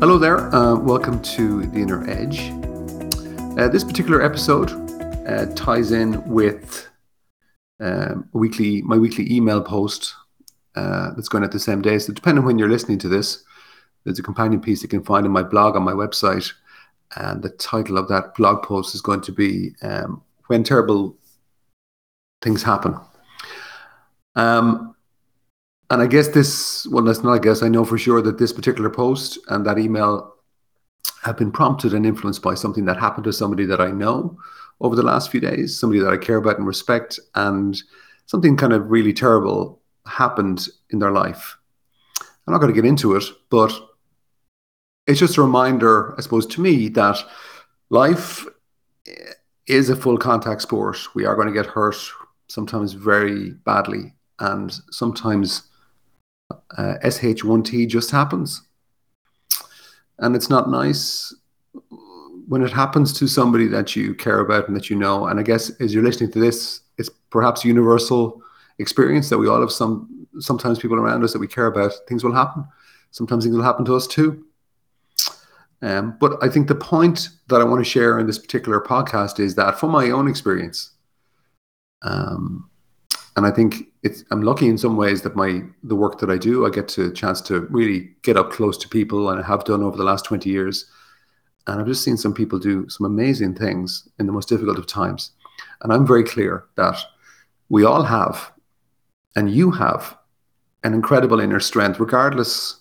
Hello there, uh, welcome to The Inner Edge. Uh, this particular episode uh, ties in with um, weekly my weekly email post uh, that's going out the same day. So, depending on when you're listening to this, there's a companion piece you can find in my blog on my website. And the title of that blog post is going to be um, When Terrible Things Happen. Um, and I guess this, well, that's not I guess, I know for sure that this particular post and that email have been prompted and influenced by something that happened to somebody that I know over the last few days, somebody that I care about and respect, and something kind of really terrible happened in their life. I'm not going to get into it, but it's just a reminder, I suppose, to me that life is a full contact sport. We are going to get hurt, sometimes very badly, and sometimes uh, SH1T just happens. And it's not nice when it happens to somebody that you care about and that you know. And I guess as you're listening to this, it's perhaps universal experience that we all have some sometimes people around us that we care about, things will happen. Sometimes things will happen to us too. Um, but I think the point that I want to share in this particular podcast is that from my own experience, um, and I think it's I'm lucky in some ways that my the work that I do, I get to chance to really get up close to people, and I have done over the last twenty years. And I've just seen some people do some amazing things in the most difficult of times. And I'm very clear that we all have, and you have, an incredible inner strength, regardless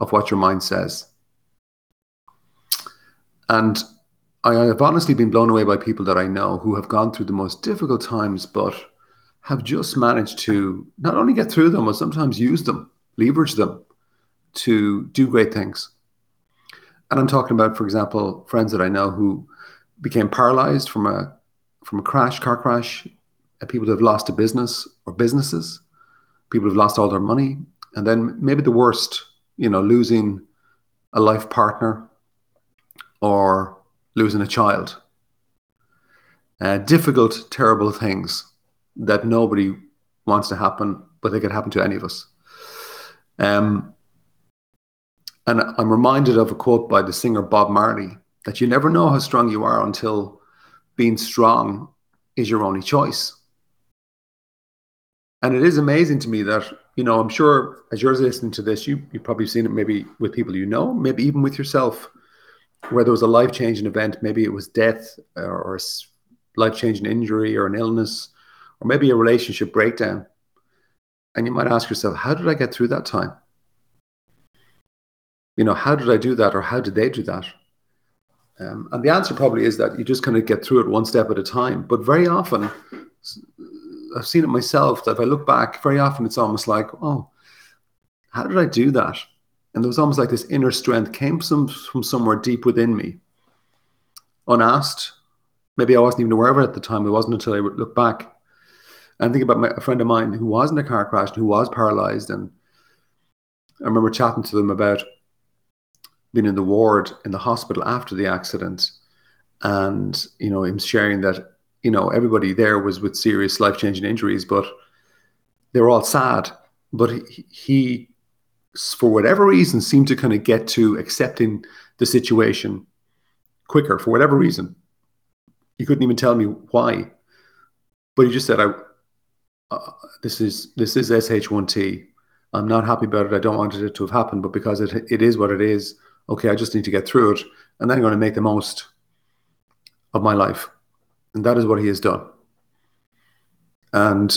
of what your mind says. And I have honestly been blown away by people that I know who have gone through the most difficult times, but have just managed to not only get through them, but sometimes use them, leverage them to do great things. And I'm talking about, for example, friends that I know who became paralyzed from a from a crash, car crash, people who have lost a business or businesses, people who've lost all their money, and then maybe the worst, you know, losing a life partner or losing a child. Uh, difficult, terrible things that nobody wants to happen, but they could happen to any of us. Um, and I'm reminded of a quote by the singer Bob Marley that you never know how strong you are until being strong is your only choice. And it is amazing to me that, you know, I'm sure as you're listening to this, you, you've probably seen it maybe with people you know, maybe even with yourself, where there was a life changing event. Maybe it was death or a life changing injury or an illness or maybe a relationship breakdown. And you might ask yourself, how did I get through that time? You know, how did I do that or how did they do that? Um, and the answer probably is that you just kind of get through it one step at a time. But very often, I've seen it myself that if I look back, very often it's almost like, oh, how did I do that? And there was almost like this inner strength came some, from somewhere deep within me, unasked. Maybe I wasn't even aware of it at the time. It wasn't until I looked back and think about my, a friend of mine who was in a car crash and who was paralyzed. And I remember chatting to them about being in the ward in the hospital after the accident. And, you know, him sharing that, you know, everybody there was with serious life changing injuries, but they were all sad. But he, he, for whatever reason, seemed to kind of get to accepting the situation quicker for whatever reason. He couldn't even tell me why. But he just said, I, uh, this is this is SH1T. I'm not happy about it. I don't want it to have happened, but because it it is what it is, okay, I just need to get through it, and then I'm going to make the most of my life, and that is what he has done. And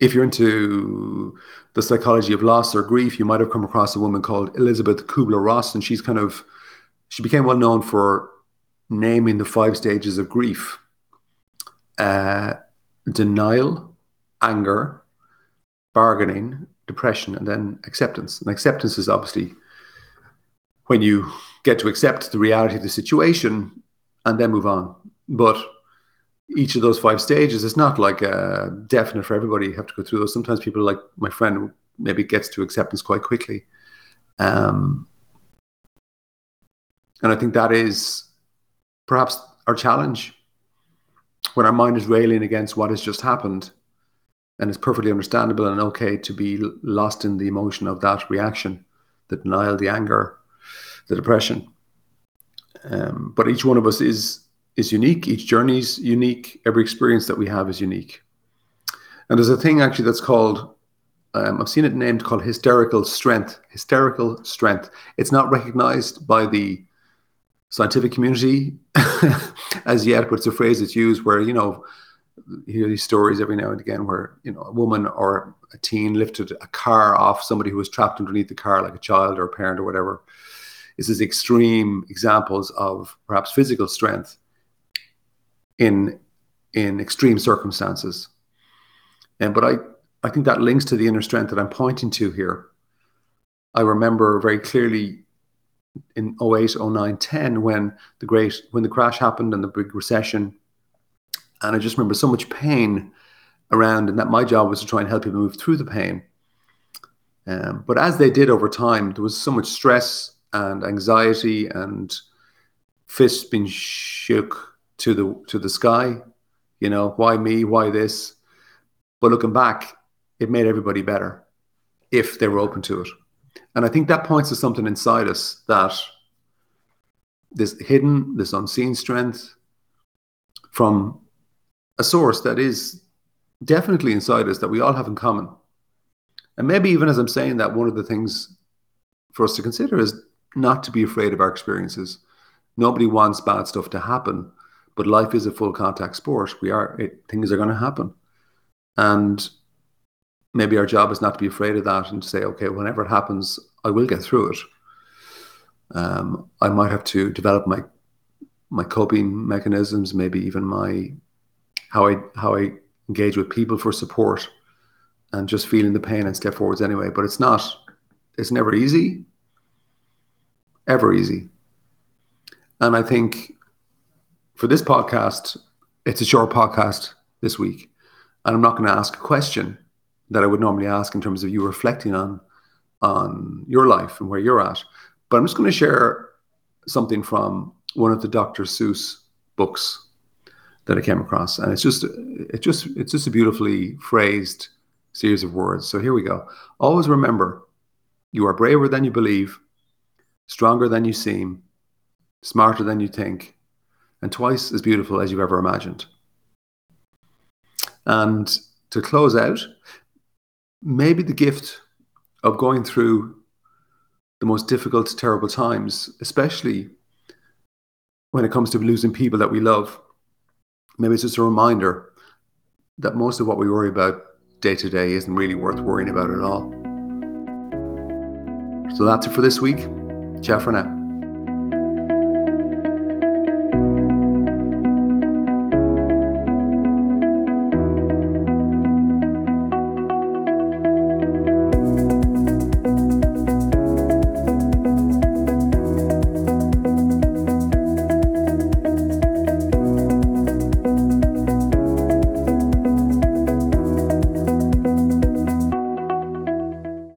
if you're into the psychology of loss or grief, you might have come across a woman called Elisabeth Kübler-Ross, and she's kind of she became well known for naming the five stages of grief. Uh, denial, anger, bargaining, depression, and then acceptance. And acceptance is obviously when you get to accept the reality of the situation and then move on. But each of those five stages is not like uh, definite for everybody. You have to go through those. Sometimes people, like my friend, maybe gets to acceptance quite quickly. Um, and I think that is perhaps our challenge when our mind is railing against what has just happened. And it's perfectly understandable and okay to be lost in the emotion of that reaction, the denial, the anger, the depression. Um, but each one of us is is unique. Each journey is unique. Every experience that we have is unique. And there's a thing actually that's called um, I've seen it named called hysterical strength. Hysterical strength. It's not recognized by the scientific community as yet, but it's a phrase that's used where, you know, you hear these stories every now and again where, you know, a woman or a teen lifted a car off somebody who was trapped underneath the car, like a child or a parent or whatever. This is extreme examples of perhaps physical strength in in extreme circumstances. And but I I think that links to the inner strength that I'm pointing to here. I remember very clearly in 08, 09, 10 when the great when the crash happened and the big recession. And I just remember so much pain around, and that my job was to try and help people move through the pain. Um, but as they did over time, there was so much stress and anxiety and fists being shook to the to the sky. You know, why me? Why this? But looking back, it made everybody better if they were open to it. And I think that points to something inside us that this hidden, this unseen strength from a source that is definitely inside us that we all have in common. And maybe even as I'm saying that, one of the things for us to consider is not to be afraid of our experiences. Nobody wants bad stuff to happen, but life is a full contact sport. We are it, things are going to happen, and maybe our job is not to be afraid of that and to say, okay, whenever it happens, I will get through it. Um, I might have to develop my my coping mechanisms, maybe even my how I how I engage with people for support, and just feeling the pain and step forwards anyway. But it's not. It's never easy. Ever easy. And I think for this podcast, it's a short podcast this week, and I'm not going to ask a question that I would normally ask in terms of you reflecting on on your life and where you're at. But I'm just going to share something from one of the Dr. Seuss books that I came across, and it's just it just it's just a beautifully phrased series of words. So here we go. Always remember, you are braver than you believe, stronger than you seem, smarter than you think, and twice as beautiful as you've ever imagined. And to close out, maybe the gift of going through the most difficult, terrible times, especially when it comes to losing people that we love, maybe it's just a reminder that most of what we worry about day to day isn't really worth worrying about at all. So that's it for this week. Ciao for now.